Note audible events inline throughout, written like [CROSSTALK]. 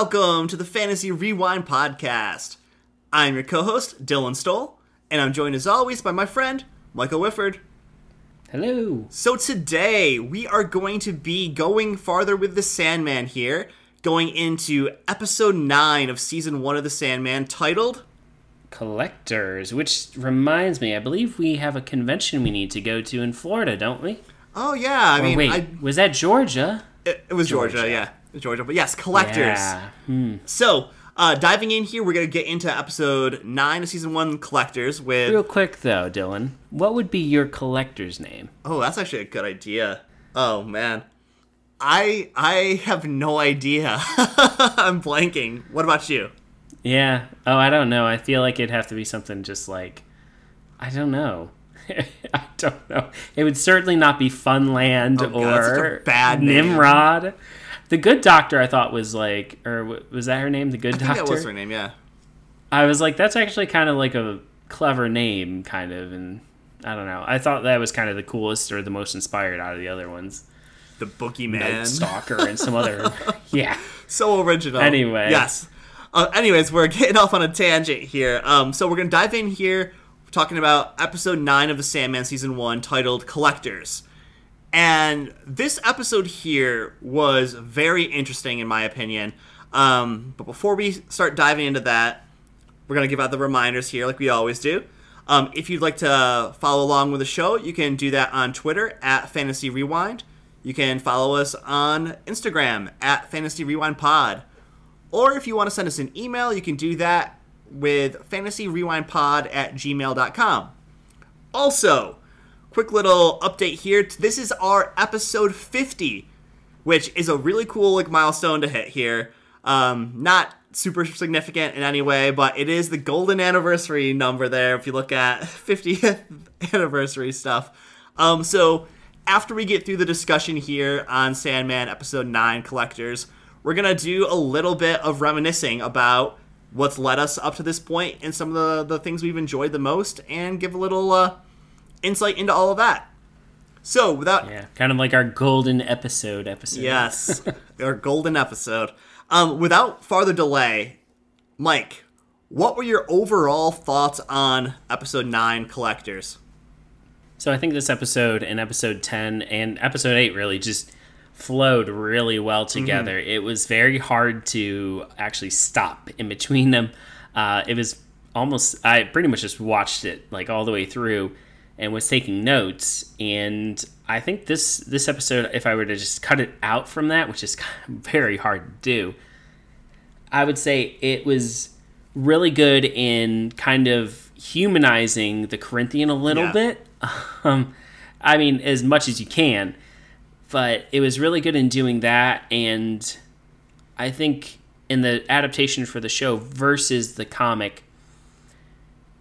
Welcome to the Fantasy Rewind Podcast. I'm your co host, Dylan Stoll, and I'm joined as always by my friend, Michael Whifford. Hello. So today, we are going to be going farther with the Sandman here, going into episode 9 of season 1 of the Sandman, titled Collectors, which reminds me, I believe we have a convention we need to go to in Florida, don't we? Oh, yeah, I Or mean, wait, I, was that Georgia? it, it was Georgia, Georgia. yeah. Georgia, but yes, collectors. Yeah. Hmm. So, uh, diving in here, we're going to get into episode 9 of season 1, Collectors, with. Real quick though, Dylan, what would be your collector's name? Oh, that's actually a good idea. Oh man. I I have no idea. [LAUGHS] I'm blanking. What about you? Yeah. Oh, I don't know. I feel like it'd have to be something just like I don't know. [LAUGHS] I don't know. It would certainly not be Funland Oh, God, that's such a or bad name. Nimrod. The Good Doctor, I thought was like, or was that her name? The Good I think Doctor. that was her name, yeah. I was like, that's actually kind of like a clever name, kind of, and I don't know. I thought that was kind of the coolest or the most inspired out of the other ones. The Boogeyman. Night Stalker and some other, [LAUGHS] yeah. so original. Anyway. Yes. Uh, anyways, we're getting off on a tangent here. Um, so we're gonna dive in here, talking about episode nine of the Sandman season one, titled "Collectors." And this episode here was very interesting, in my opinion. Um, but before we start diving into that, we're going to give out the reminders here, like we always do. Um, if you'd like to follow along with the show, you can do that on Twitter at Fantasy Rewind. You can follow us on Instagram at Fantasy Rewind Pod. Or if you want to send us an email, you can do that with fantasyrewindpod at gmail.com. Also, quick little update here. This is our episode 50, which is a really cool like milestone to hit here. Um, not super significant in any way, but it is the golden anniversary number there. If you look at [LAUGHS] 50th anniversary stuff. Um, so after we get through the discussion here on Sandman episode 9 collectors, we're gonna do a little bit of reminiscing about what's led us up to this point and some of the, the things we've enjoyed the most and give a little uh, insight into all of that. So without Yeah. Kind of like our golden episode episode. yes, [LAUGHS] our golden episode. Um, without farther delay, Mike, what were your overall thoughts on episode nine, collectors? So I think this episode and episode 10 and episode 8 really just flowed really well together. It was very hard to actually stop in between them. Uh, it was almost, I pretty much just watched it like all the way through and was taking notes. And I think this, this episode, if I were to just cut it out from that, which is [LAUGHS] very hard to do, I would say it was really good in kind of humanizing the Corinthian a little Yeah. bit. [LAUGHS] Um, I mean, as much as you can, but it was really good in doing that. And I think in the adaptation for the show versus the comic,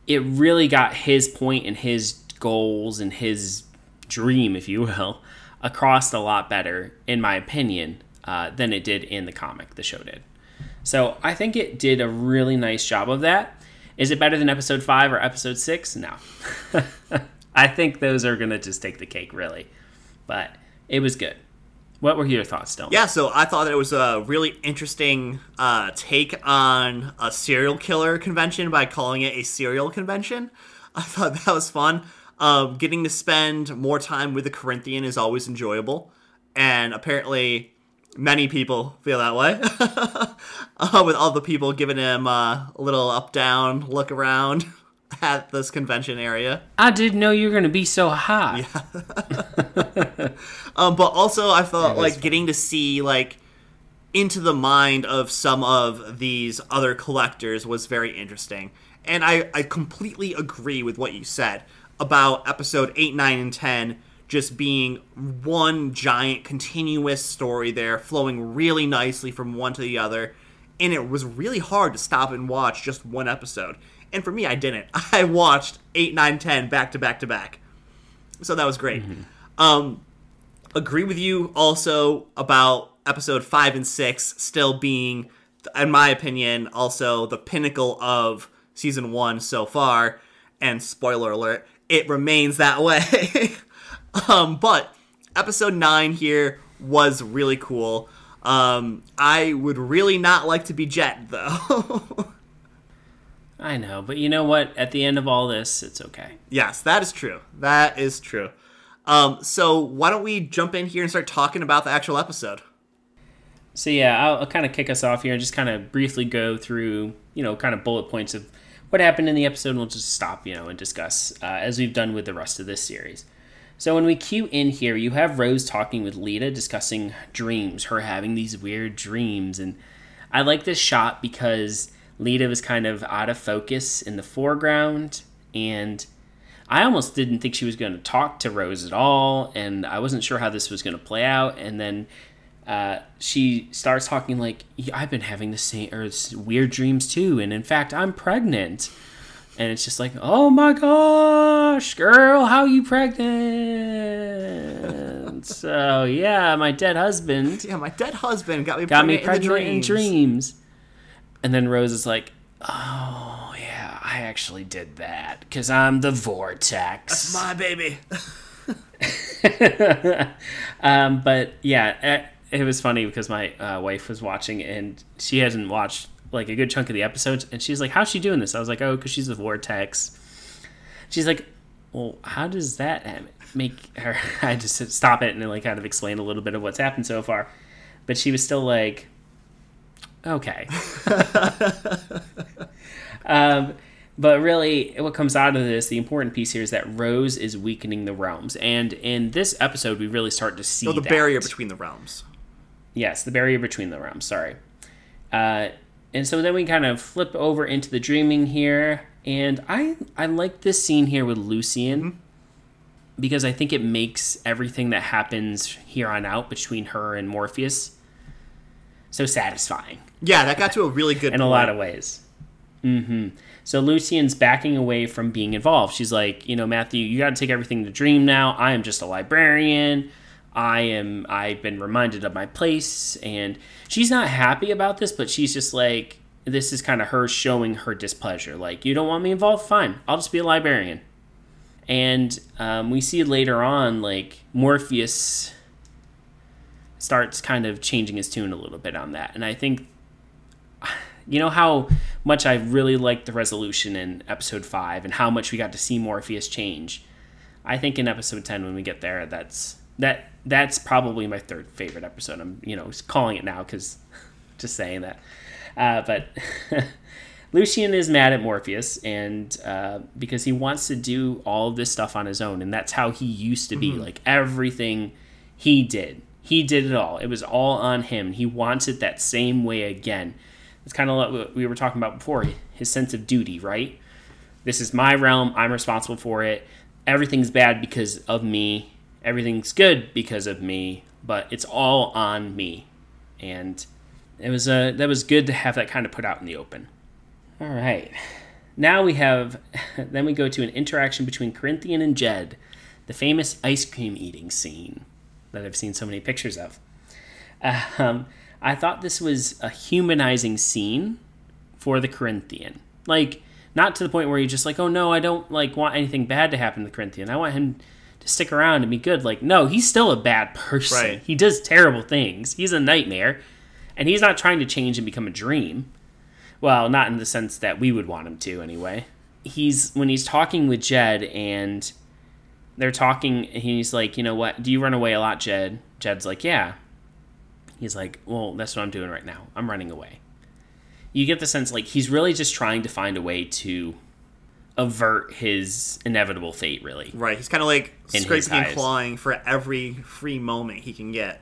it really got his point and his goals and his dream, if you will, across a lot better, in my opinion, uh, than it did in the comic. The show did. So I think it did a really nice job of that. Is it better than episode five or episode six? No. [LAUGHS] I think those are going to just take the cake, really. But it was good. What were your thoughts, Dylan? Yeah, so I thought that it was a really interesting uh, take on a serial killer convention by calling it a serial convention. [LAUGHS] I thought that was fun. Um, getting to spend more time with the Corinthian is always enjoyable, and apparently, many people feel that way. [LAUGHS] uh, with all the people giving him uh, a little up down look around [LAUGHS] at this convention area. I didn't know you were going to be so hot. [LAUGHS] Um, but also, I felt That is like fun. getting to see like into the mind of some of these other collectors was very interesting. And I, I completely agree with what you said about episode 8, 9, and 10 just being one giant continuous story there, flowing really nicely from one to the other. And it was really hard to stop and watch just one episode. And for me, I didn't. [LAUGHS] I watched 8, 9, 10 back to back to back. So that was great. Um, agree with you also about episode five and six still being, in my opinion, also the pinnacle of season one so far. And spoiler alert, it remains that way. [LAUGHS] um, but episode nine here was really cool. Um, I would really not like to be Jed though. [LAUGHS] I know, but you know what? At the end of all this, it's okay. yes, that is true. That is true. Um, so why don't we jump in here and start talking about the actual episode? So yeah, I'll, I'll kind of kick us off here and just kind of briefly go through, you know, kind of bullet points of what happened in the episode. And we'll just stop, you know, and discuss uh, as we've done with the rest of this series. So when we cue in here, you have Rose talking with Lyta, discussing dreams, her having these weird dreams, and I like this shot because Lyta was kind of out of focus in the foreground, and I almost didn't think she was going to talk to Rose at all, and I wasn't sure how this was going to play out, and then uh, she starts talking like, "I've been having the same or weird dreams too, and in fact, I'm pregnant." And it's just like, "Oh my gosh, girl, how you pregnant?" [LAUGHS] so yeah, my dead husband Yeah, my dead husband got me got me pregnant, pregnant in, in dreams. And then Rose is like, "Oh yeah, I actually did that because I'm the vortex." My baby. [LAUGHS] [LAUGHS] um, but yeah, it, was funny because my uh, wife was watching and she hasn't watched like a good chunk of the episodes, and she's like, "How's she doing this?" I was like, "Oh, because she's the vortex." She's like, "Well, how does that make her?" [LAUGHS] I just stop it and then like kind of explain a little bit of what's happened so far, but she was still like, "Okay." [LAUGHS] um, but really, what comes out of this, the important piece here is that Rose is weakening the realms, and in this episode, we really start to see Oh, the that. barrier between the realms. Yes, the barrier between the realms. Sorry. Uh, and so then we kind of flip over into the dreaming here, and I I like this scene here with Lucian because I think it makes everything that happens here on out between her and Morpheus so satisfying Yeah, that got to a really good [LAUGHS] in a lot of ways. hmm So Lucian's backing away from being involved. She's like, you know, Matthew, you got to take everything to dream now. I am just a librarian. I am. I've been reminded of my place, and she's not happy about this, but she's just like, this is kind of her showing her displeasure. Like, you don't want me involved? Fine, I'll just be a librarian. And um, we see later on, like Morpheus starts kind of changing his tune a little bit on that, and I think [SIGHS] you know how much I really liked the resolution in episode five and how much we got to see Morpheus change. I think in episode ten when we get there, that's that that's probably my third favorite episode. I'm you know calling it now because [LAUGHS] just saying that. Uh, but [LAUGHS] Lucian is mad at Morpheus and uh, because he wants to do all of this stuff on his own, and that's how he used to be. Like everything he did, he did it all. It was all on him. He wants it that same way again. It's kind of like what we were talking about before. His sense of duty, right? This is my realm. I'm responsible for it. Everything's bad because of me. Everything's good because of me. But it's all on me, and it was uh, that was good to have that kind of put out in the open. All right. Now we have, [LAUGHS] then we go to an interaction between Corinthian and Jed, the famous ice cream eating scene that I've seen so many pictures of. Um, I thought this was a humanizing scene for the Corinthian. Like, not to the point where you're just like, oh no, I don't like want anything bad to happen to the Corinthian. I want him stick around and be good. Like, no, he's still a bad person. Right. He does terrible things. He's a nightmare, and he's not trying to change and become a dream. Well, not in the sense that we would want him to, anyway. He's when he's talking with Jed and they're talking, and he's like, you know what? Do you run away a lot, Jed? Jed's like, yeah. He's like, well, that's what I'm doing right now. I'm running away. You get the sense like he's really just trying to find a way to avert his inevitable fate, really. Right. He's kind of like In scraping and clawing for every free moment he can get.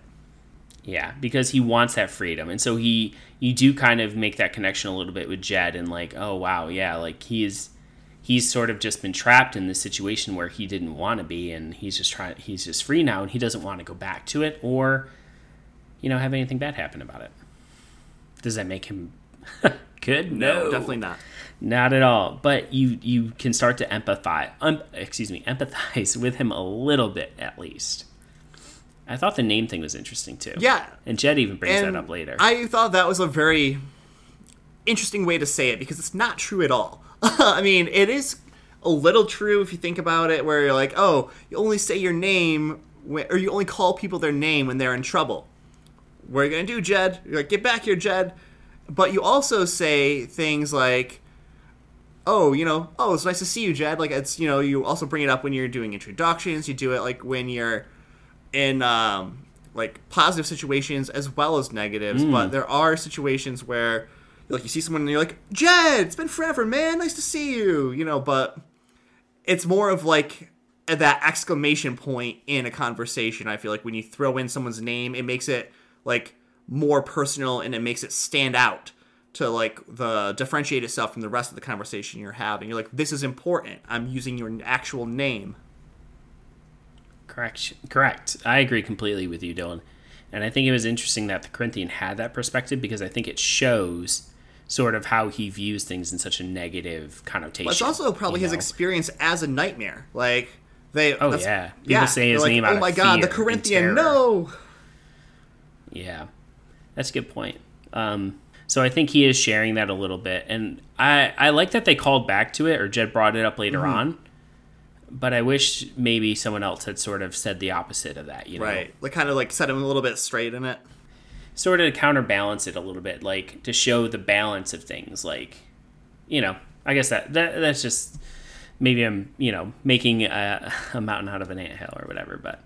Yeah, because he wants that freedom, and so he you do kind of make that connection a little bit with Jed, and like, oh wow, yeah, like he is he's sort of just been trapped in this situation where he didn't want to be, and he's just trying he's just free now, and he doesn't want to go back to it or you know have anything bad happen about it. Does that make him [LAUGHS] good? No, definitely not. Not at all. But you you can start to empathize, um, excuse me, [LAUGHS] empathize with him a little bit at least. I thought the name thing was interesting too. Yeah. And Jed even brings And that up later. I thought that was a very interesting way to say it because it's not true at all. [LAUGHS] I mean, it is a little true if you think about it, where you're like, oh, you only say your name, when, or you only call people their name when they're in trouble. what are you gonna do, Jed? You're like, get back here, Jed. But you also say things like, oh, you know, oh, it's nice to see you, Jed. Like it's, you know, you also bring it up when you're doing introductions. You do it like when you're in um, like positive situations as well as negatives. But there are situations where like you see someone and you're like, Jed, it's been forever, man. Nice to see you. You know, but it's more of like that exclamation point in a conversation. I feel like when you throw in someone's name, it makes it like more personal and it makes it stand out to like the differentiate itself from the rest of the conversation you're having. You're like, this is important. I'm using your actual name. Correct. Correct. I agree completely with you, Dylan. And I think it was interesting that the Corinthian had that perspective because I think it shows sort of how he views things in such a negative connotation. But it's also probably his know? experience as a nightmare. Like they. Oh, yeah. People say his they're name out Oh my god, the Corinthian! No. Yeah, that's a good point. Um, so I think he is sharing that a little bit, and I I like that they called back to it, or Jed brought it up later Mm-hmm. on. But I wish maybe someone else had sort of said the opposite of that. You know, Right. Like kind of like set him a little bit straight in it. sort of to counterbalance it a little bit, like to show the balance of things. Like, you know, I guess that, that that's just maybe I'm you know making a, [LAUGHS] a mountain out of an anthill or whatever. But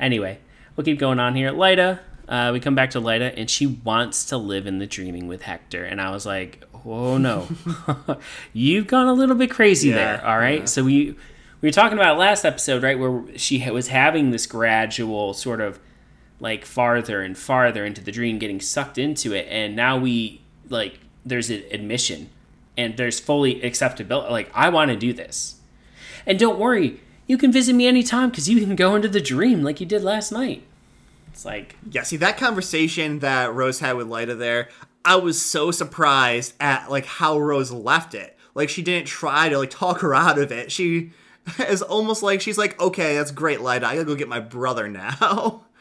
anyway, we'll keep going on here. Lyta, uh, we come back to Lyta, and she wants to live in the dreaming with Hector, and I was like, oh no, [LAUGHS] you've gone a little bit crazy Yeah, there. All right, yeah. so we we were talking about last episode, right, where she was having this gradual sort of like farther and farther into the dream, getting sucked into it, and now we like there's an admission and there's fully acceptability. Like I want to do this, and don't worry, you can visit me anytime because you can go into the dream like you did last night. It's like Yeah, see that conversation that Rose had with Lyta there, I was so surprised at like how Rose left it. Like she didn't try to like talk her out of it. She [LAUGHS] is almost like she's like, okay, that's great, Lyta. I gotta go get my brother now. [LAUGHS]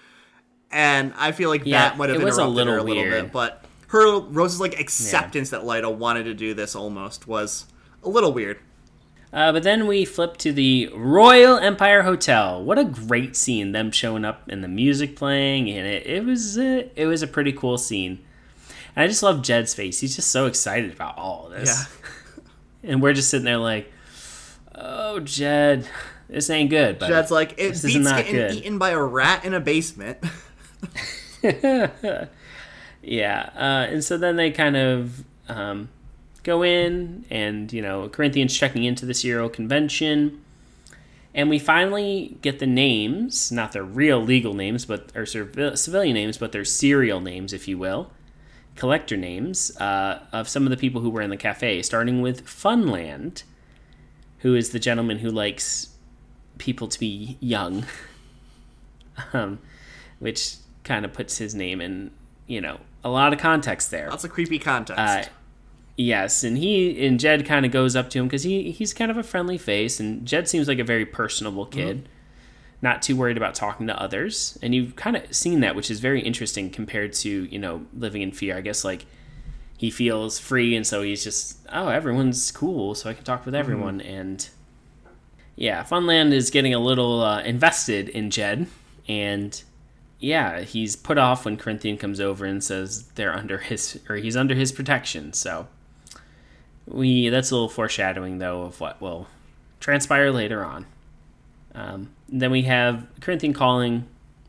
And I feel like Yeah, that might have was a interrupted little her a little weird. bit. But her Rose's like acceptance that Lyta wanted to do this almost was a little weird. Uh, but then we flip to the Royal Empire Hotel. What a great scene! Them showing up and the music playing, and it, it was a, it was a pretty cool scene. And I just love Jed's face. He's just so excited about all of this. Yeah. [LAUGHS] And we're just sitting there like, "Oh, Jed, this ain't good." But Jed's like, it This is beats not getting good. eaten by a rat in a basement. [LAUGHS] [LAUGHS] Yeah, uh, and so then they kind of um, go in, and you know, Corinthians checking into the serial convention, and we finally get the names, not their real legal names, but or civilian names, but their serial names, if you will, collector names uh, of some of the people who were in the cafe, starting with Funland, who is the gentleman who likes people to be young, [LAUGHS] um, which kind of puts his name in, you know, a lot of context there. Lots of creepy context. Uh, yes, and he and Jed kind of goes up to him because he he's kind of a friendly face, and Jed seems like a very personable kid, not too worried about talking to others, and you've kind of seen that, which is very interesting compared to you know living in fear. I guess like he feels free, and so he's just oh everyone's cool, so I can talk with everyone, and yeah, Funland is getting a little uh, invested in Jed, and yeah, he's put off when Corinthian comes over and says they're under his or he's under his protection. So we that's a little foreshadowing though of what will transpire later on. Um, then we have Corinthian calling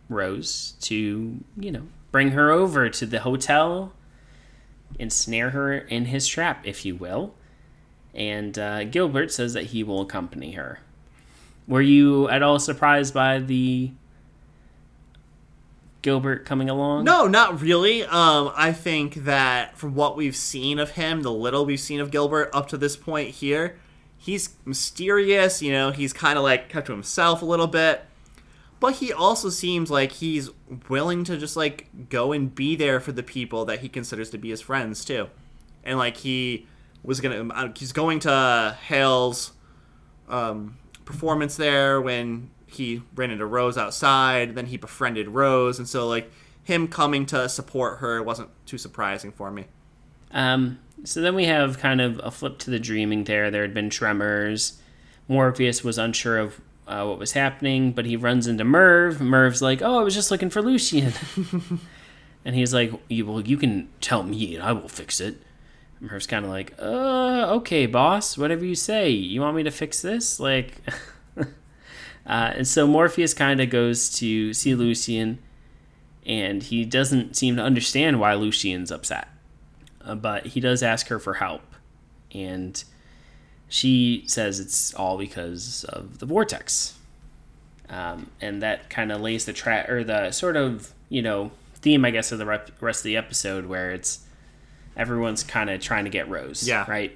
Rose to you know bring her over to the hotel and snare her in his trap, if you will. And uh, Gilbert says that he will accompany her. Were you at all surprised by the Gilbert coming along? No, not really. Um, I think that from what we've seen of him, the little we've seen of Gilbert up to this point here, he's mysterious. You know, he's kind of like kept to himself a little bit, but he also seems like he's willing to just like go and be there for the people that he considers to be his friends too, and like he was gonna, uh, he's going to Hal's um, performance there when he ran into Rose outside. Then he befriended Rose, and so like him coming to support her wasn't too surprising for me. Um, so then we have kind of a flip to the dreaming there. There had been tremors. Morpheus was unsure of uh, what was happening, but he runs into Merv. Merv's like, "Oh, I was just looking for Lucian," [LAUGHS] And he's like, "You- "Well, you can tell me, and I will fix it." And Merv's kind of like, "Uh, okay, boss, whatever you say. You want me to fix this?" Like, [LAUGHS] uh, and so Morpheus kind of goes to see Lucian, and he doesn't seem to understand why Lucian's upset, uh, but he does ask her for help, and she says it's all because of the vortex um, and that kind of lays the track or the sort of you know theme i guess of the rep- rest of the episode where it's everyone's kind of trying to get rose Yeah. right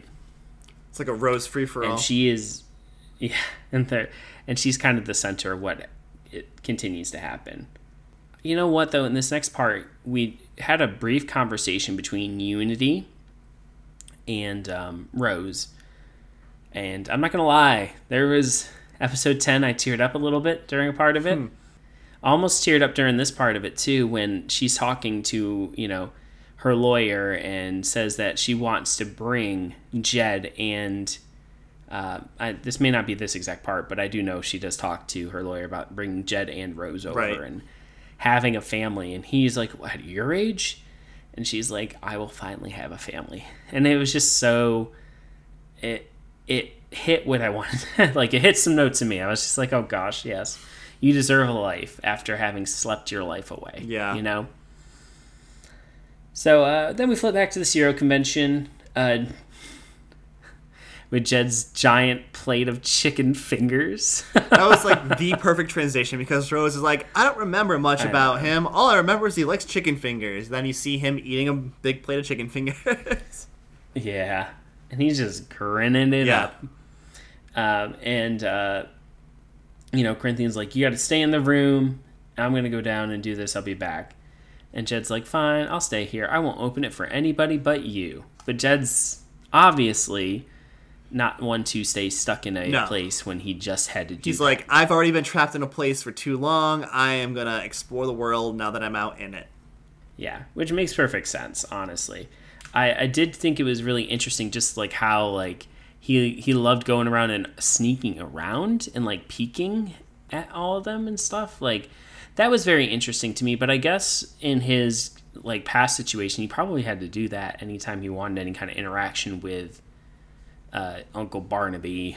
It's like a rose free for all. and she is [LAUGHS] yeah and there and she's kind of the center of what it continues to happen. You know what though? In this next part we had a brief conversation between unity and um, rose. And i'm not gonna lie there was episode 10 i teared up a little bit during a part of it. Almost teared up during this part of it too when she's talking to you know her lawyer and says that she wants to bring jed and uh, I, this may not be this exact part, but I do know she does talk to her lawyer about bringing Jed and Rose over Right. and having a family. And he's like, "What, "At your age?" And she's like, "I will finally have a family." And it was just so it it hit what I [LAUGHS] wanted. like it hit some notes in me. I was just like, "Oh gosh, yes, you deserve a life after having slept your life away." Yeah. you know. So uh, then we flip back to the Zero convention. Uh, with Jed's giant plate of chicken fingers. [LAUGHS] that was like [LAUGHS] the perfect transition because Rose is like, I don't remember much I about know. him. All I remember is he likes chicken fingers. Then you see him eating a big plate of chicken fingers. [LAUGHS] yeah, and he's just grinning it Yeah. up. Um, and uh, you know, Corinthian's like, "You got to stay in the room. I'm gonna go down and do this. I'll be back." And Jed's like, "Fine, I'll stay here. I won't open it for anybody but you." But Jed's obviously not one to stay stuck in a No. place when he just had to do. He's that. like, I've already been trapped in a place for too long. I am gonna explore the world now that I'm out in it. Yeah, which makes perfect sense, honestly. I, I did think it was really interesting just like how like he he loved going around and sneaking around and like peeking at all of them and stuff. Like that was very interesting to me, but I guess in his like past situation he probably had to do that anytime he wanted any kind of interaction with uh, Uncle Barnaby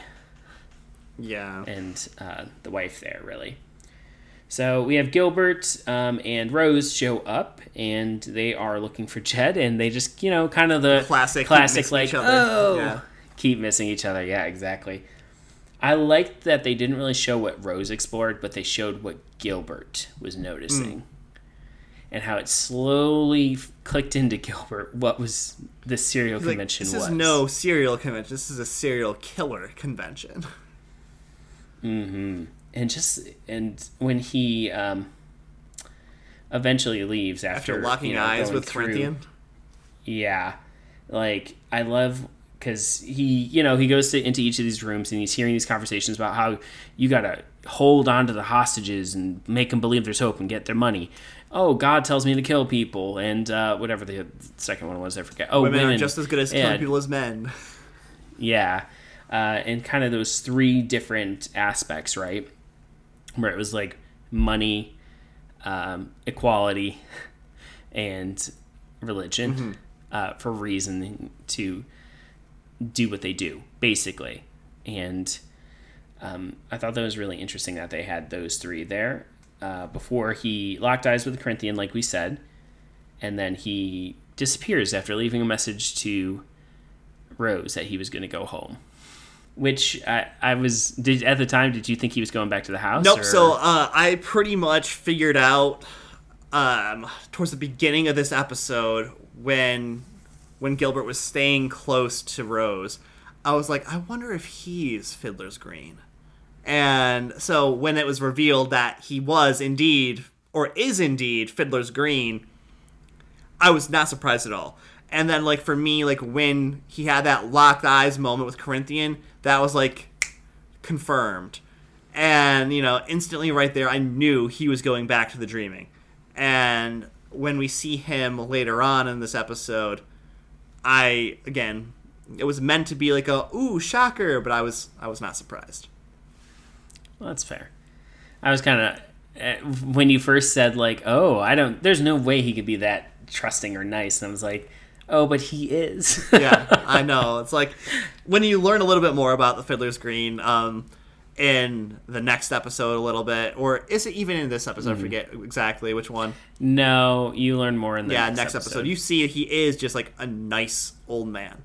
Yeah. and uh, the wife there, really. So we have Gilbert um, and Rose show up, and they are looking for Jed, and they just, you know, kind of the Classic, classic, like, each other. oh, Yeah. keep missing each other. Yeah, exactly. I liked that they didn't really show what Rose explored, but they showed what Gilbert was noticing. And how it slowly clicked into [LAUGHS] Gilbert what was the serial He's like, convention this was. is no serial convention. This is a serial killer convention. hmm And just and when he um, eventually leaves after, After locking you know, eyes with through- Corinthian. Yeah, like I love because he you know he goes to into each of these rooms and he's hearing these conversations about how you gotta hold on to the hostages and make them believe there's hope and get their money. Oh, God tells me to kill people and uh, whatever the second one was, I forget. Oh, Women, women, are just as good as killing Yeah, people as men. yeah, uh, and kind of those three different aspects, right? Where it was like money, um, equality, [LAUGHS] and religion uh, for reason to do what they do, basically. And um, I thought that was really interesting that they had those three there uh, before he locked eyes with the Corinthian, like we said, and then he disappears after leaving a message to Rose that he was going to go home. Which I, I was did at the time. Did you think he was going back to the house? Nope. or- So uh, I pretty much figured out um, towards the beginning of this episode when when Gilbert was staying close to Rose, I was like, I wonder if he's Fiddler's Green. And so when it was revealed that he was indeed or is indeed Fiddler's Green, I was not surprised at all. And then like for me, like when he had that locked eyes moment with Corinthian, that was like confirmed. And, you know, instantly right there I knew he was going back to the dreaming. And when we see him later on in this episode, I again it was meant to be like a ooh shocker, but I was I was not surprised. Well, that's fair. I was kind of uh, when you first said like, "Oh, I don't," there's no way he could be that trusting or nice, and I was like, "Oh, but he is." yeah, I [LAUGHS] know. It's like when you learn a little bit more about the Fiddler's Green um, in the next episode, a little bit, or is it even in this episode? I forget exactly which one. no, you learn more in the yeah, next, next episode. You see he is just like a nice old man.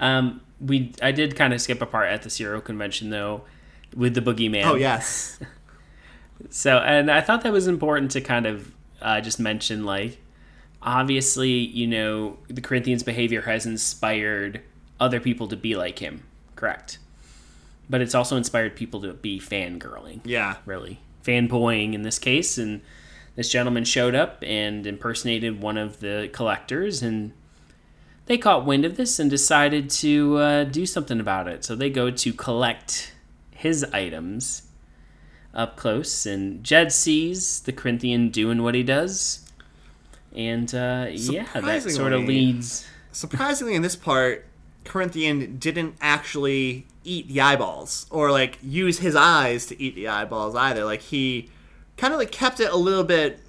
Um, we I did kind of skip a part at the Zero convention though, with the boogeyman. Oh yes, [LAUGHS] So, and I thought that was important to kind of uh, just mention, like, obviously, you know, the Corinthians' behavior has inspired other people to be like him, correct? But it's also inspired people to be fangirling, yeah. really. Fanboying in this case. And this gentleman showed up and impersonated one of the collectors, and they caught wind of this and decided to uh, do something about it. So they go to collect his items up close, and Jed sees the Corinthian doing what he does. And uh, yeah, that sort of leads. Surprisingly, in this part, Corinthian didn't actually eat the eyeballs or like use his eyes to eat the eyeballs either. Like he kind of like kept it a little bit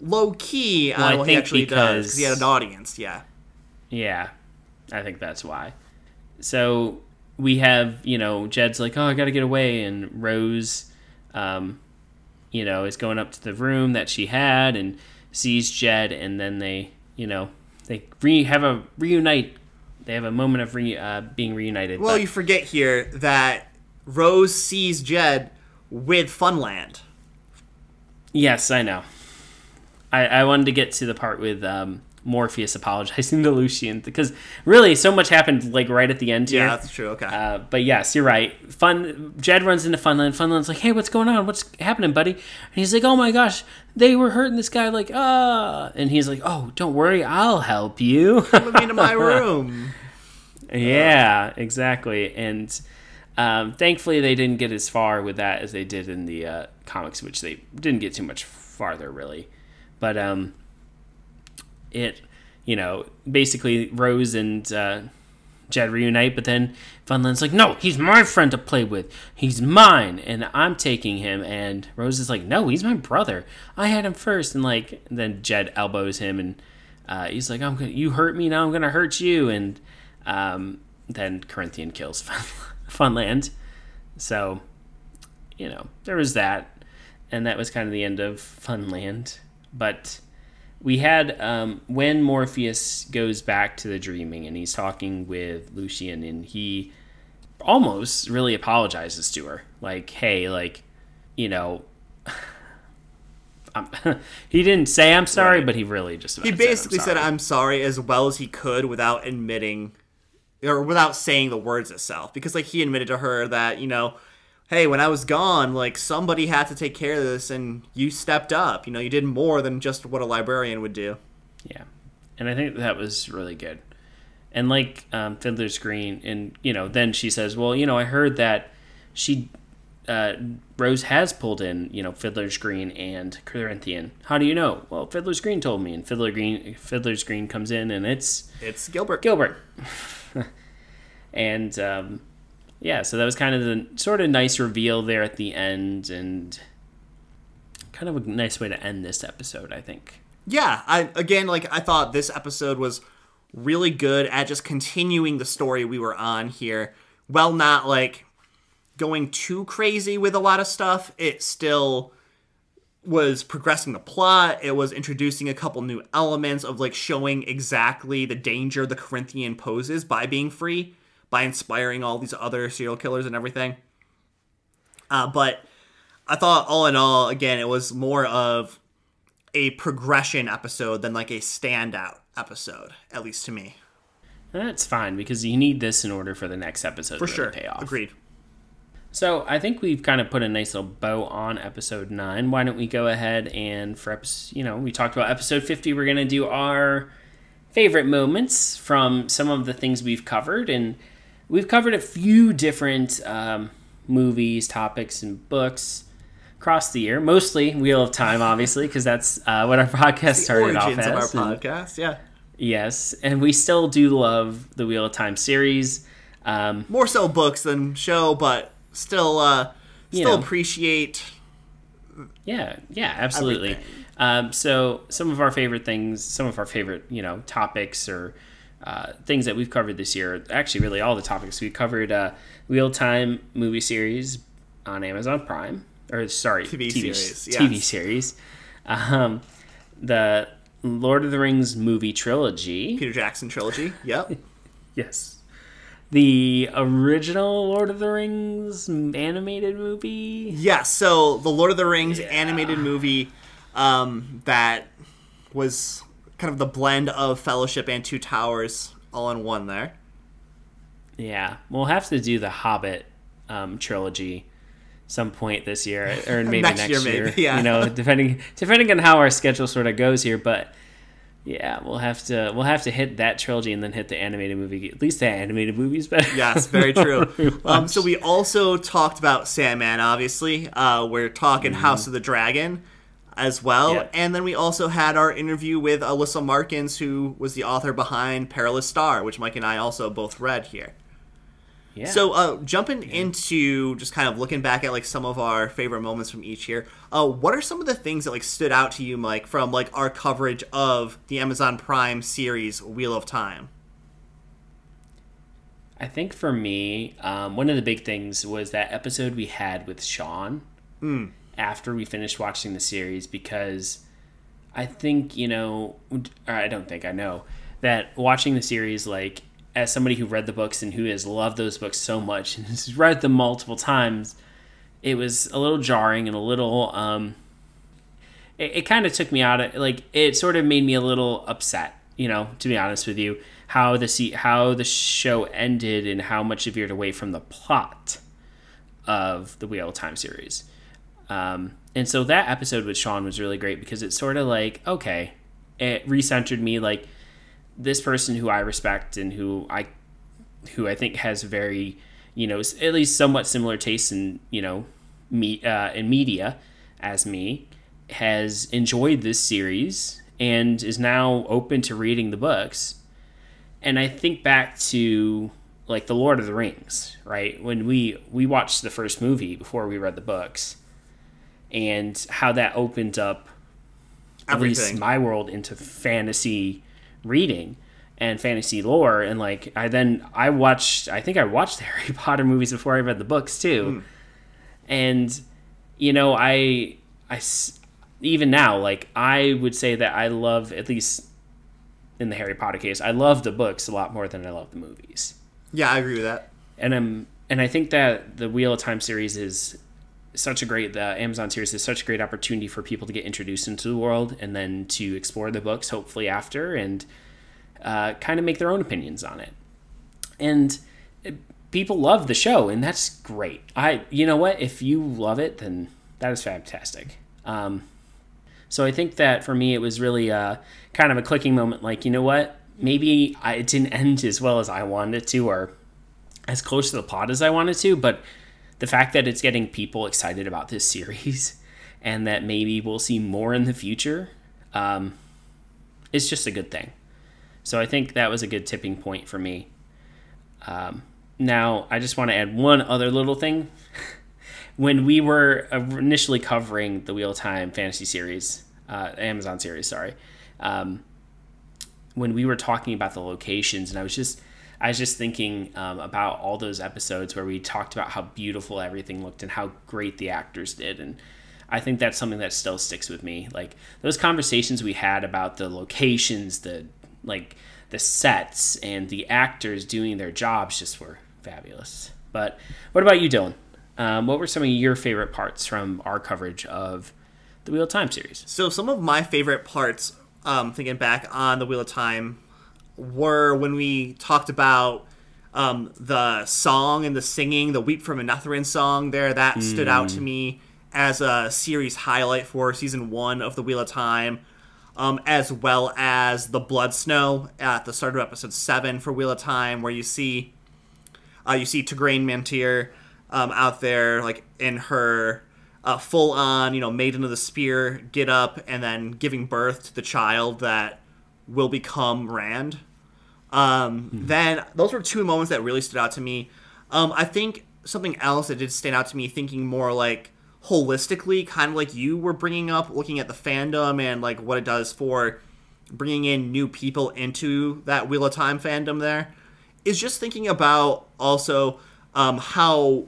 low key on Well, I what he think actually does because- because he had an audience. Yeah. Yeah, I think that's why. So we have, you know, Jed's like, oh, I got to get away. And Rose, um, you know, is going up to the room that she had and sees Jed. And then they, you know, they re- have a reunite. They have a moment of re- uh, being reunited. Well, but- you forget here that Rose sees Jed with Funland. yes, I know. I, I wanted to get to the part with um, Morpheus apologizing to Lucian because really so much happened like right at the end here. Yeah, that's true. Okay. Uh, but yes, you're right. Fun. Jed runs into Funland. Funland's like, "Hey, what's going on? What's happening, buddy?" And he's like, "Oh my gosh, they were hurting this guy." Like, ah. And he's like, "Oh, don't worry, I'll help you." Let me into my [LAUGHS] room. yeah, exactly. And um, thankfully, they didn't get as far with that as they did in the uh, comics, which they didn't get too much farther, really. But um, it, you know, basically Rose and uh, Jed reunite, but then Funland's like, "No, he's my friend to play with. He's mine, and I'm taking him." And Rose is like, "No, he's my brother. I had him first. And like, then Jed elbows him, and uh, he's like, "I'm gonna, you hurt me, now I'm gonna hurt you." And um, then Corinthian kills [LAUGHS] Funland. So, you know, there was that, and that was kind of the end of Funland. But we had um, when Morpheus goes back to the dreaming and he's talking with Lucian, and he almost really apologizes to her, like, "Hey, like, you know." [LAUGHS] I'm, [LAUGHS] he didn't say I'm sorry, Right. but he really just He about said, "I'm basically said. I'm sorry as well as he could without admitting or without saying the words itself because like he admitted to her that, you know, hey, when I was gone, like somebody had to take care of this and you stepped up. You know, you did more than just what a librarian would do. Yeah, and I think that was really good. And like um, Fiddler's Green, and you know, then she says, "Well, you know, I heard that she uh, Rose has pulled in, you know, Fiddler's Green and Corinthian. How do you know? Well, Fiddler's Green told me, and Fiddler Green, Fiddler's Green comes in, and it's It's Gilbert. Gilbert. [LAUGHS] and um, yeah, so that was kind of the sort of nice reveal there at the end, and kind of a nice way to end this episode, I think. yeah, I again like I thought this episode was really good at just continuing the story we were on here. Well, not like going too crazy with a lot of stuff, it still was progressing the plot. It was introducing a couple new elements of like showing exactly the danger the Corinthian poses by being free, by inspiring all these other serial killers and everything. Uh, but I thought all in all, again, it was more of a progression episode than like a standout episode, at least to me. That's fine because you need this in order for the next episode For to sure. really pay off. Agreed. So I think we've kind of put a nice little bow on episode nine. Why don't we go ahead and for episode, you know, we talked about episode fifty. We're gonna do our favorite moments from some of the things we've covered, and we've covered a few different um, movies, topics, and books across the year. Mostly Wheel of Time, obviously, because that's uh, what our [LAUGHS] podcast started off as. of our and- podcast, yeah. Yes, and we still do love the Wheel of Time series. Um, More so books than show, but still, uh, still know. appreciate Yeah, yeah, absolutely. Um, so some of our favorite things, some of our favorite, you know, topics or uh, things that we've covered this year. Actually, really all the topics we covered. Uh, Wheel Time movie series on Amazon Prime, or sorry, TV TV series, TV yes. series. Um, the Lord of the Rings movie trilogy. Peter Jackson trilogy. Yep. [LAUGHS] Yes. The original Lord of the Rings animated movie. Yeah, so the Lord of the Rings animated movie um, that was kind of the blend of Fellowship and Two Towers all in one there. Yeah, we'll have to do the Hobbit um, trilogy some point this year, or [LAUGHS] maybe Next next, year, year. maybe, yeah. You know, [LAUGHS] depending depending on how our schedule sort of goes here, but yeah, we'll have to we'll have to hit that trilogy and then hit the animated movie. At least the animated movie's better. [LAUGHS] Yes, very true. Um, so we also talked about Sandman, obviously. Uh, we're talking House of the Dragon as well. Yeah. And then we also had our interview with Alyssa Markins, who was the author behind Perilous Star, which Mike and I also both read here. yeah. So, uh, jumping into just kind of looking back at like some of our favorite moments from each year, uh, what are some of the things that like stood out to you, Mike, from like our coverage of the Amazon Prime series Wheel of Time? I think for me, um, one of the big things was that episode we had with Sean after we finished watching the series because I think, you know, I don't think I know that watching the series, like, as somebody who read the books and who has loved those books so much and [LAUGHS] has read them multiple times, it was a little jarring and a little, um, it, it kind of took me out of, like, it sort of made me a little upset, you know, to be honest with you, how the, se- how the show ended and how much it veered away from the plot of the Wheel of Time series. Um, and so that episode with Sean was really great because it's sort of like, okay, it recentered me like this person who I respect and who I who I think has very, you know, at least somewhat similar tastes in, you know, me uh, in media as me has enjoyed this series and is now open to reading the books. And I think back to like the Lord of the Rings, right? When we we watched the first movie before we read the books and how that opened up at least my world into fantasy reading and fantasy lore and like I then I watched I think I watched [LAUGHS] the Harry Potter movies before I read the books too. Hmm. And you know, I I s- even now like I would say that I love at least in the Harry Potter case, I love the books a lot more than I love the movies Yeah, I agree with that. and I'm and I think that the Wheel of Time series is such a great the Amazon series is such a great opportunity for people to get introduced into the world and then to explore the books hopefully after and uh, kind of make their own opinions on it. And it- people love the show and that's great. I you know what if you love it then that is fantastic. Um, so I think that for me, it was really uh, kind of a clicking moment. Like, you know what? Maybe I, it didn't [LAUGHS] end as well as I wanted it to, or as close to the plot as I wanted to. But the fact that it's getting people excited about this series, [LAUGHS] and that maybe we'll see more in the future, um, is just a good thing. So I think that was a good tipping point for me. Um, now, I just want to add one other little thing. [LAUGHS] when we were initially covering the Wheel of Time fantasy series, uh, Amazon series, sorry, um, when we were talking about the locations, and I was just, I was just thinking um, about all those episodes where we talked about how beautiful everything looked and how great the actors did, and I think that's something that still sticks with me. Like those conversations we had about the locations, the like the sets, and the actors doing their jobs just were fabulous. But what about you, Dylan? Um, what were some of your favorite parts from our coverage of the Wheel of Time series? So some of my favorite parts, um, thinking back on the Wheel of Time, were when we talked about um, the song and the singing, the "Weep for Manetheren" song. There, that stood out to me as a series highlight for season one of the Wheel of Time, um, as well as the Blood Snow at the start of episode seven for Wheel of Time, where you see uh, you see Tigraine Mantear um, out there, like in her uh, full on, you know, Maiden of the Spear get up and then giving birth to the child that will become Rand. Um, Then those were two moments that really stood out to me. Um, I think something else that did stand out to me, thinking more like holistically, kind of like you were bringing up, looking at the fandom and like what it does for bringing in new people into that Wheel of Time fandom. There is just thinking about also um, how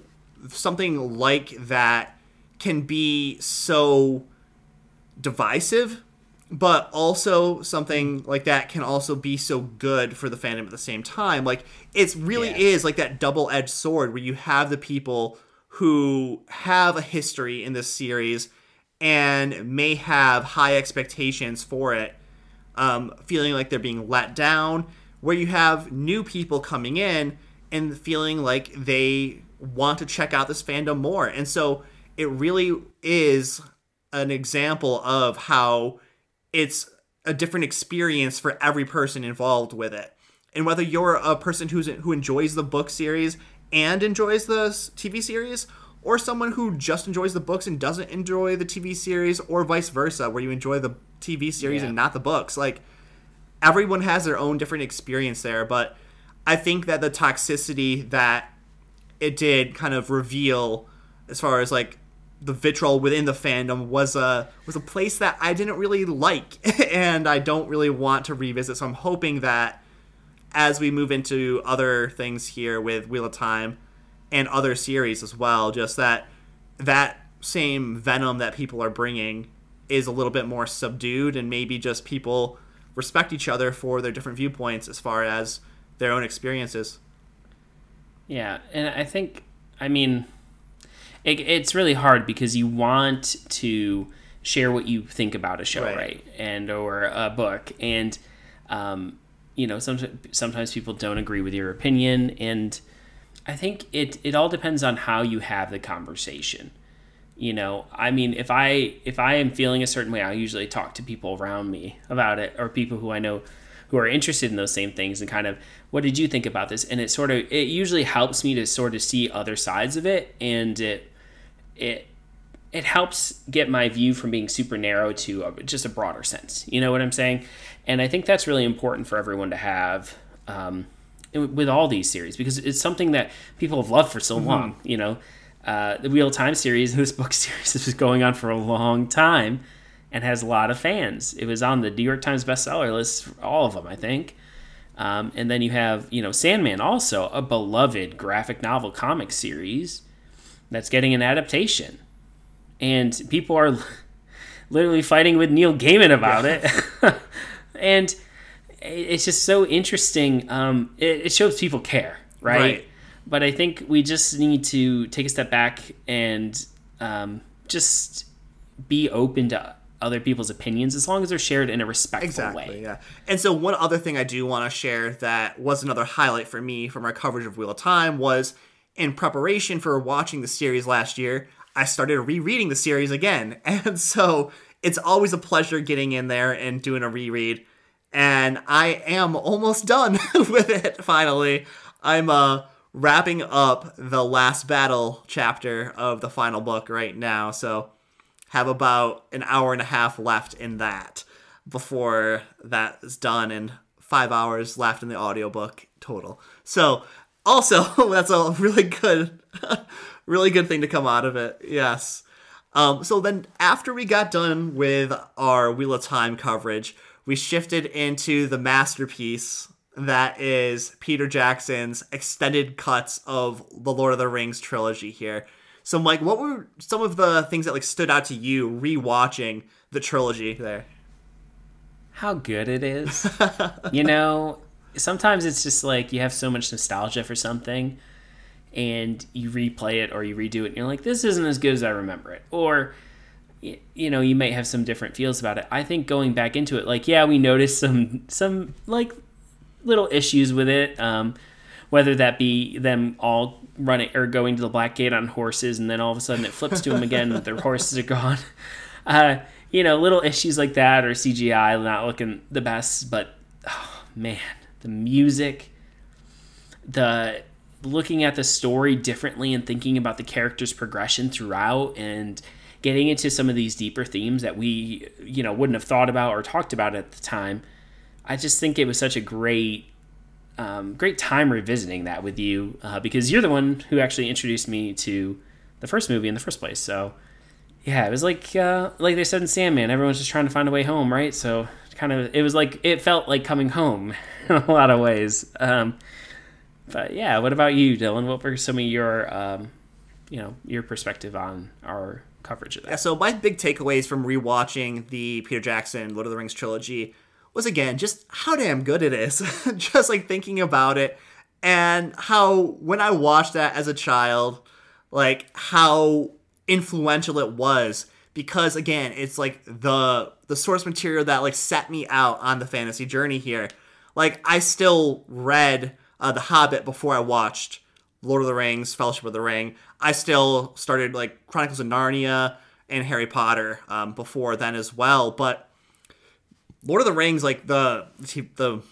something like that can be so divisive but also something like that can also be so good for the fandom at the same time like it really Yeah. is like that double-edged sword where you have the people who have a history in this series and may have high expectations for it um, feeling like they're being let down where you have new people coming in and feeling like they want to check out this fandom more and so it really is an example of how it's a different experience for every person involved with it. And whether you're a person who's who enjoys the book series and enjoys the TV series, or someone who just enjoys the books and doesn't enjoy the TV series, or vice versa, where you enjoy the TV series Yeah. and not the books, like everyone has their own different experience there. But I think that the toxicity that it did kind of reveal as far as like the vitriol within the fandom was a was a place that I didn't really like [LAUGHS] and I don't really want to revisit. So I'm hoping that as we move into other things here with Wheel of Time and other series as well, just that that same venom that people are bringing is a little bit more subdued and maybe just people respect each other for their different viewpoints as far as their own experiences. Yeah, and I think, I mean, it, it's really hard because you want to share what you think about a show, Right. right? And or a book, and um, you know, sometimes sometimes people don't agree with your opinion, and I think it it all depends on how you have the conversation. You know, I mean, if I if I am feeling a certain way, I usually talk to people around me about it, or people who I know who are interested in those same things, and kind of, what did you think about this? And it sort of it usually helps me to sort of see other sides of it, and it it it helps get my view from being super narrow to a, just a broader sense. You know what I'm saying? And I think that's really important for everyone to have um, with all these series because it's something that people have loved for so long. You know, uh, the Wheel of Time series, [LAUGHS] this book series, this was going on for a long time and has a lot of fans. It was on the New York Times bestseller list, for all of them, I think. Um, and then you have, you know, Sandman, also a beloved graphic novel comic series that's getting an adaptation. And people are [LAUGHS] literally fighting with Neil Gaiman about it. [LAUGHS] and it's just so interesting. Um, it, it shows people care, right? Right. But I think we just need to take a step back and um, just be open to other people's opinions as long as they're shared in a respectful Exactly, way. yeah. And so one other thing I do want to share that was another highlight for me from our coverage of Wheel of Time was in preparation for watching the series last year, I started rereading the series again. [LAUGHS] And so it's always a pleasure getting in there and doing a reread. And I am almost done [LAUGHS] with it finally. I'm uh wrapping up the last battle chapter of the final book right now. So have about an hour and a half left in that before that is done and five hours left in the audiobook total so also [LAUGHS] that's a really good [LAUGHS] really good thing to come out of it yes um, so then after we got done with our wheel of time coverage we shifted into the masterpiece that is peter jackson's extended cuts of the lord of the rings trilogy here so, Mike, what were some of the things that like stood out to you rewatching the trilogy there? How good it is. [LAUGHS] you know, sometimes it's just like you have so much nostalgia for something and you replay it or you redo it and you're like, this isn't as good as I remember it. Or, you know, you might have some different feels about it. I think going back into it, like, yeah, we noticed some, some like little issues with it. Um, whether that be them all running or going to the Black Gate on horses, and then all of a sudden it flips to them again, and their horses are gone. [LAUGHS] Uh, you know, little issues like that, or CGI not looking the best. But oh, man, the music, the looking at the story differently and thinking about the characters' progression throughout, and getting into some of these deeper themes that we, you know, wouldn't have thought about or talked about at the time. I just think it was such a great um, great time revisiting that with you uh, because you're the one who actually introduced me to the first movie in the first place. So yeah, it was like uh, like they said in Sandman, everyone's just trying to find a way home, right? So kind of it was like it felt like coming home [LAUGHS] in a lot of ways. Um, but yeah, what about you, Dylan? What were some of your um, you know your perspective on our coverage of that? Yeah, so my big takeaways from rewatching the Peter Jackson Lord of the Rings trilogy was again just how damn good it is. [LAUGHS] just like thinking about it and how when I watched that as a child, like how influential it was because again, it's like the the source material that like set me out on the fantasy journey here. Like I still read uh, The Hobbit before I watched Lord of the Rings, Fellowship of the Ring. I still started like Chronicles of Narnia and Harry Potter um, before then as well. But Lord of the Rings, like the the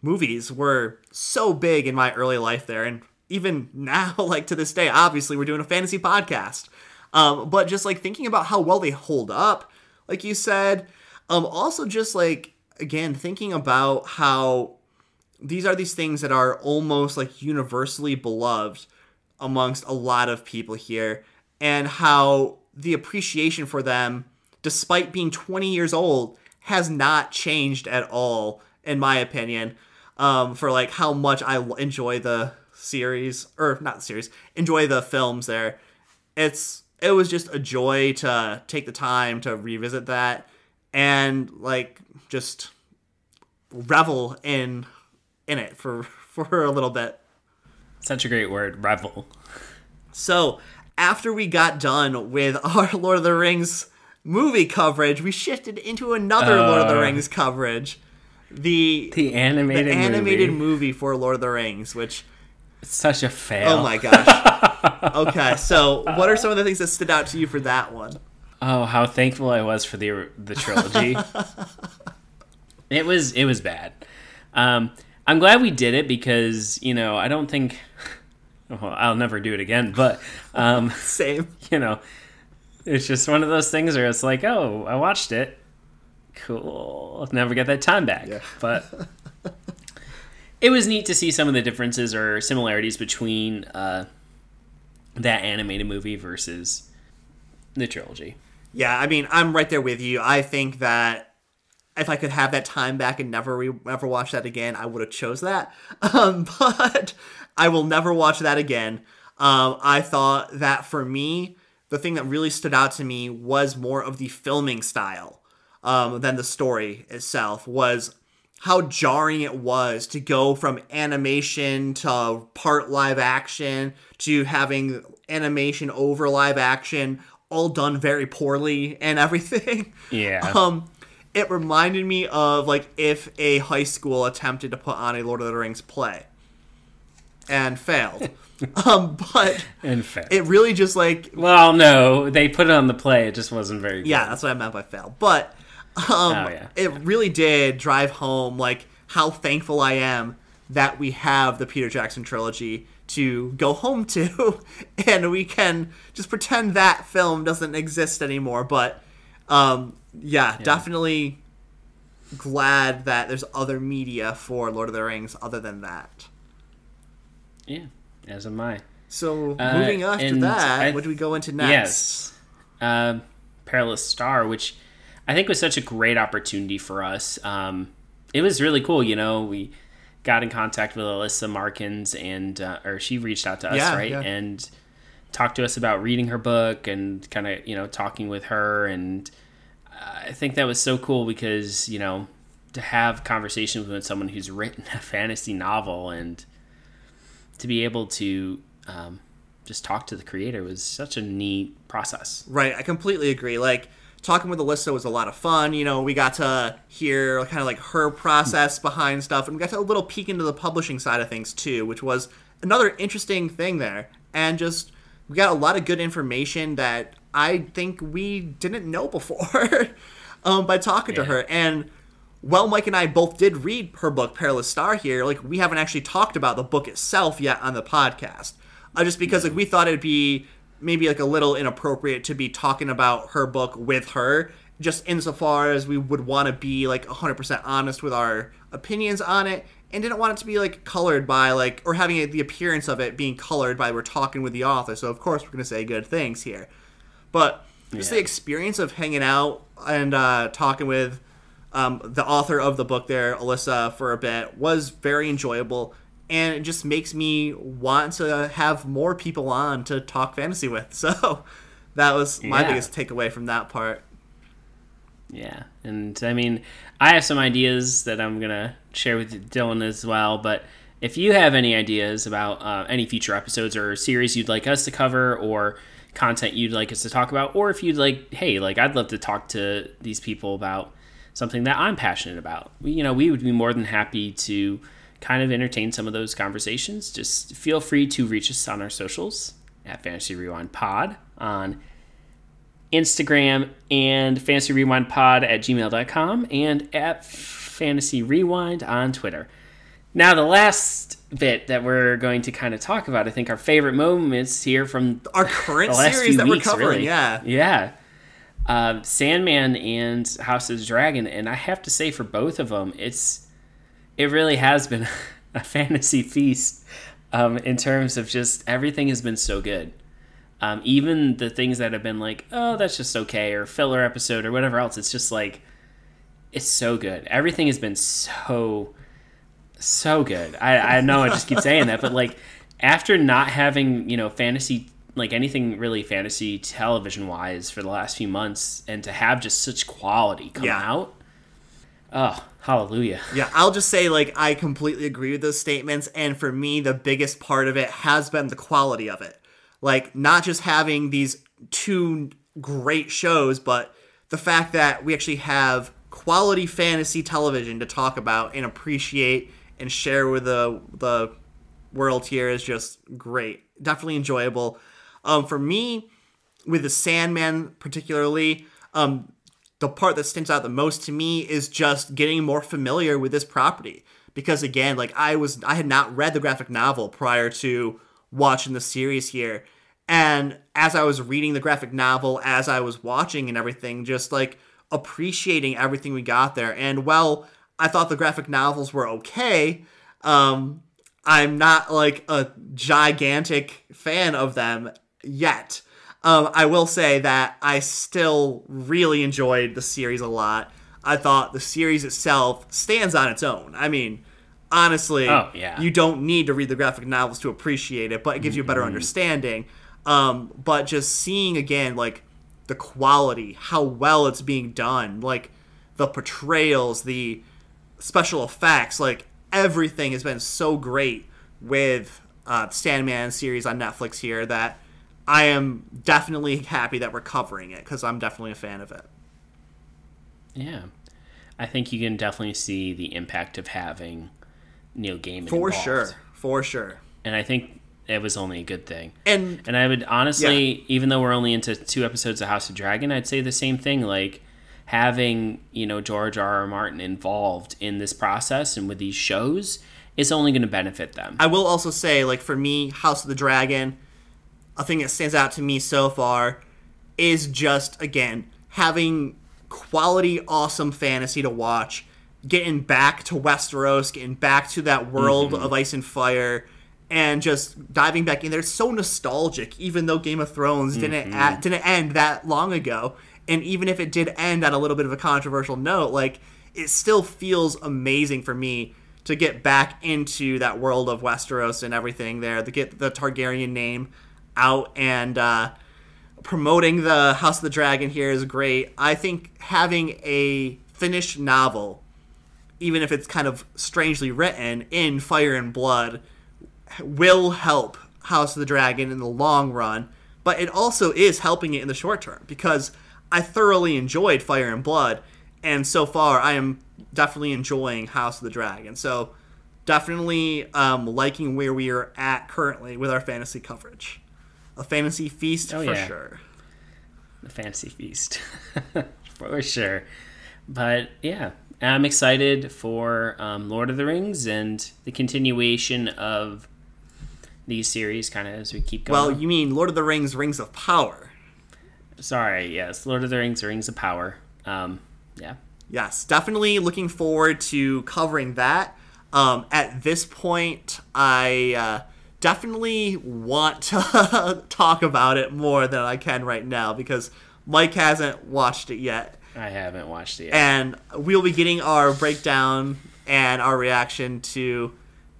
movies, were so big in my early life there, and even [LAUGHS] now, like to this day, obviously we're doing a fantasy podcast. Um, but just like thinking about how well they hold up, like you said, um, also just like again thinking about how these are these things that are almost like universally beloved amongst a lot of people here and how the appreciation for them despite being 20 years old has not changed at all in my opinion um, for like how much i enjoy the series or not the series enjoy the films there. It's it was just a joy to take the time to revisit that and like just revel in in it for [LAUGHS] for a little bit. Such a great word, revel. So after we got done with [LAUGHS] our Lord of the Rings movie coverage, we shifted into another uh, Lord of the uh. Rings coverage. The the animated the animated movie. movie for Lord of the Rings, which it's such a fail. Oh my gosh. [LAUGHS] okay, so what are some of the things that stood out to you for that one? Oh, how thankful I was for the the trilogy. [LAUGHS] it was it was bad. Um, I'm glad we did it because you know I don't think [LAUGHS] well, I'll never do it again. But um, [LAUGHS] same, you know, it's just one of those things where it's like, oh, I watched it, cool. I'll never get that time back. Yeah. But it was neat to see some of the differences or similarities between uh, that animated movie versus the trilogy. Yeah, I mean, I'm right there with you. I think that if I could have that time back and never re- ever watch that again, I would have chose that. [LAUGHS] Um, but I will never watch that again. Um, I thought that for me, the thing that really stood out to me was more of the filming style um, than the story itself. Was how jarring it was to go from animation to part live action to having animation over live action all done very poorly and everything. [LAUGHS] Yeah. Um it reminded me of like if a high school attempted to put on a Lord of the Rings play and failed. [LAUGHS] um, but and failed. it really just like well, no, they put it on the play. It just wasn't very. good. Yeah, that's what I meant by fail. But um, oh, yeah. it really did drive home like how thankful I am that we have the Peter Jackson trilogy to go home to, [LAUGHS] and we can just pretend that film doesn't exist anymore. But um, yeah, yeah, definitely glad that there's other media for Lord of the Rings other than that. Yeah, as am I. So uh, moving after that, th- what do we go into next? Yes, uh, Perilous Star, which I think was such a great opportunity for us. Um, it was really cool. You know, we got in contact with Alyssa Markins, and uh, or she reached out to us, yeah, right, yeah. and talked to us about reading her book and kind of you know talking with her and I think that was so cool because you know to have conversations with someone who's written a fantasy novel and to be able to um, just talk to the creator was such a neat process. Right, I completely agree. Like talking with Alyssa was a lot of fun. You know, we got to hear kind of like her process behind stuff, and we got to a little peek into the publishing side of things too, which was another interesting thing there. And just we got a lot of good information that I think we didn't know before [LAUGHS] um, by talking yeah. to her. And while Mike and I both did read her book, Perilous Star, here. Like, we haven't actually talked about the book itself yet on the podcast. Uh, just because, like, we thought it'd be maybe, like, a little inappropriate to be talking about her book with her, just insofar as we would want to be, like, 100% honest with our opinions on it and didn't want it to be like colored by like or having the appearance of it being colored by we're talking with the author so of course we're going to say good things here but just Yeah. the experience of hanging out and uh, talking with um, the author of the book there, Alyssa, for a bit was very enjoyable. And it just makes me want to have more people on to talk fantasy with. [LAUGHS] So that was my Yeah. biggest takeaway from that part. Yeah, and I mean, I have some ideas that I'm gonna share with Dylan as well. But if you have any ideas about uh, any future episodes or series you'd like us to cover, or content you'd like us to talk about, or if you'd like, hey, like I'd love to talk to these people about something that I'm passionate about, we, you know, we would be more than happy to kind of entertain some of those conversations. Just feel free to reach us on our socials at Fantasy Rewind Pod on Instagram and fantasy rewind pod at gmail.com and at fantasy rewind on Twitter. Now, the last bit that we're going to kind of talk about, I think our favorite moments here from Our current [LAUGHS] series few that weeks, we're covering, really. yeah. Yeah. Um, Sandman and House of the Dragon. And I have to say, for both of them, it's it really has been [LAUGHS] a fantasy feast um, in terms of just everything has been so good. Um, even the things that have been like, oh, that's just okay, or filler episode, or whatever else, it's just like, it's so good. Everything has been so, so good. I, I know I just keep [LAUGHS] saying that, but like, after not having, you know, fantasy, like anything really fantasy television wise for the last few months, and to have just such quality come Yeah. out, oh, hallelujah. Yeah, I'll just say like I completely agree with those statements and for me the biggest part of it has been the quality of it. Like not just having these two great shows, but the fact that we actually have quality fantasy television to talk about and appreciate and share with the the world here is just great. Definitely enjoyable. Um for me with the Sandman particularly, um the part that stands out the most to me is just getting more familiar with this property. Because again like i was i had not read the graphic novel prior to watching the series here. And as i was reading the graphic novel as i was watching and everything just like appreciating everything we got there. And well i thought the graphic novels were okay um i'm not like a gigantic fan of them yet um, I will say that I still really enjoyed the series a lot. I thought the series itself stands on its own. I mean, honestly, Oh, yeah. you don't need to read the graphic novels to appreciate it, but it gives you a better understanding. Um, but just seeing again, like the quality, how well it's being done, like the portrayals, the special effects, like everything has been so great with uh, Sandman series on Netflix here that I am definitely happy that we're covering it because I'm definitely a fan of it. Yeah. I think you can definitely see the impact of having Neil Gaiman For involved. sure, for sure. And I think it was only a good thing. And And I would honestly, even though we're only into two episodes of House of Dragon, I'd say the same thing. Like having you know George R. R. Martin involved in this process and with these shows is only going to benefit them. I will also say, like for me, House of the Dragon, a thing that stands out to me so far is just again having quality, awesome fantasy to watch, getting back to Westeros, getting back to that world mm-hmm. of ice and fire, and just diving back in there. It's so nostalgic, even though Game of Thrones didn't mm-hmm. a didn't end that long ago, and even if it did end on a little bit of a controversial note, like it still feels amazing for me to get back into that world of Westeros and everything there, to get the Targaryen name out and uh, promoting the House of the Dragon here is great. I think having a finished novel, even if it's kind of strangely written in Fire and Blood, will help House of the Dragon in the long run, but it also is helping it in the short term because I thoroughly enjoyed Fire and Blood, and so far I am definitely enjoying House of the Dragon. So definitely um, liking where we are at currently with our fantasy coverage. A fantasy feast Oh, for yeah. sure. the fantasy feast [LAUGHS] for sure but yeah i'm excited for um, lord of the rings and the continuation of these series kind of as we keep going Well, you mean Lord of the Rings: Rings of Power? sorry yes lord of the rings rings of power um, yeah Yes, definitely looking forward to covering that. Um, at this point, I uh, definitely want to [LAUGHS] talk about it more than I can right now because Mike hasn't watched it yet, I haven't watched it yet. and we'll be getting our breakdown and our reaction to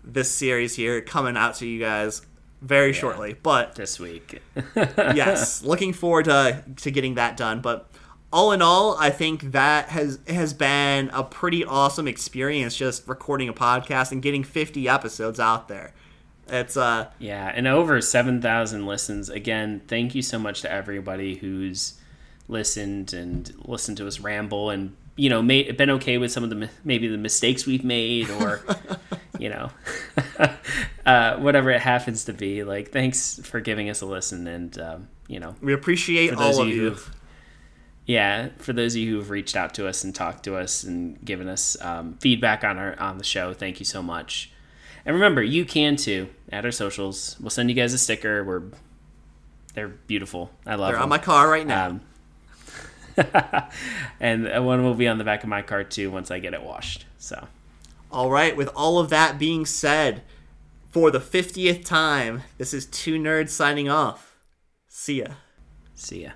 this series here coming out to you guys very shortly. But this week. [LAUGHS] yes, looking forward to to getting that done. But all in all, I think that has has been a pretty awesome experience just recording a podcast and getting 50 episodes out there. It's uh Yeah, and over 7,000 listens. Again, thank you so much to everybody who's listened and listened to us ramble and, you know, made, been okay with some of the maybe the mistakes we've made or, [LAUGHS] you know, [LAUGHS] uh, whatever it happens to be. Like, thanks for giving us a listen. And, um, you know, we appreciate for those all of you yeah for those of you who've reached out to us and talked to us and given us um, feedback on our on the show thank you so much and remember you can too at our socials we'll send you guys a sticker we're they're beautiful i love them. They're them on my car right now. um, [LAUGHS] and one will be on the back of my car too once i get it washed so All right, with all of that being said, for the 50th time, this is Two Nerds signing off. See ya. see ya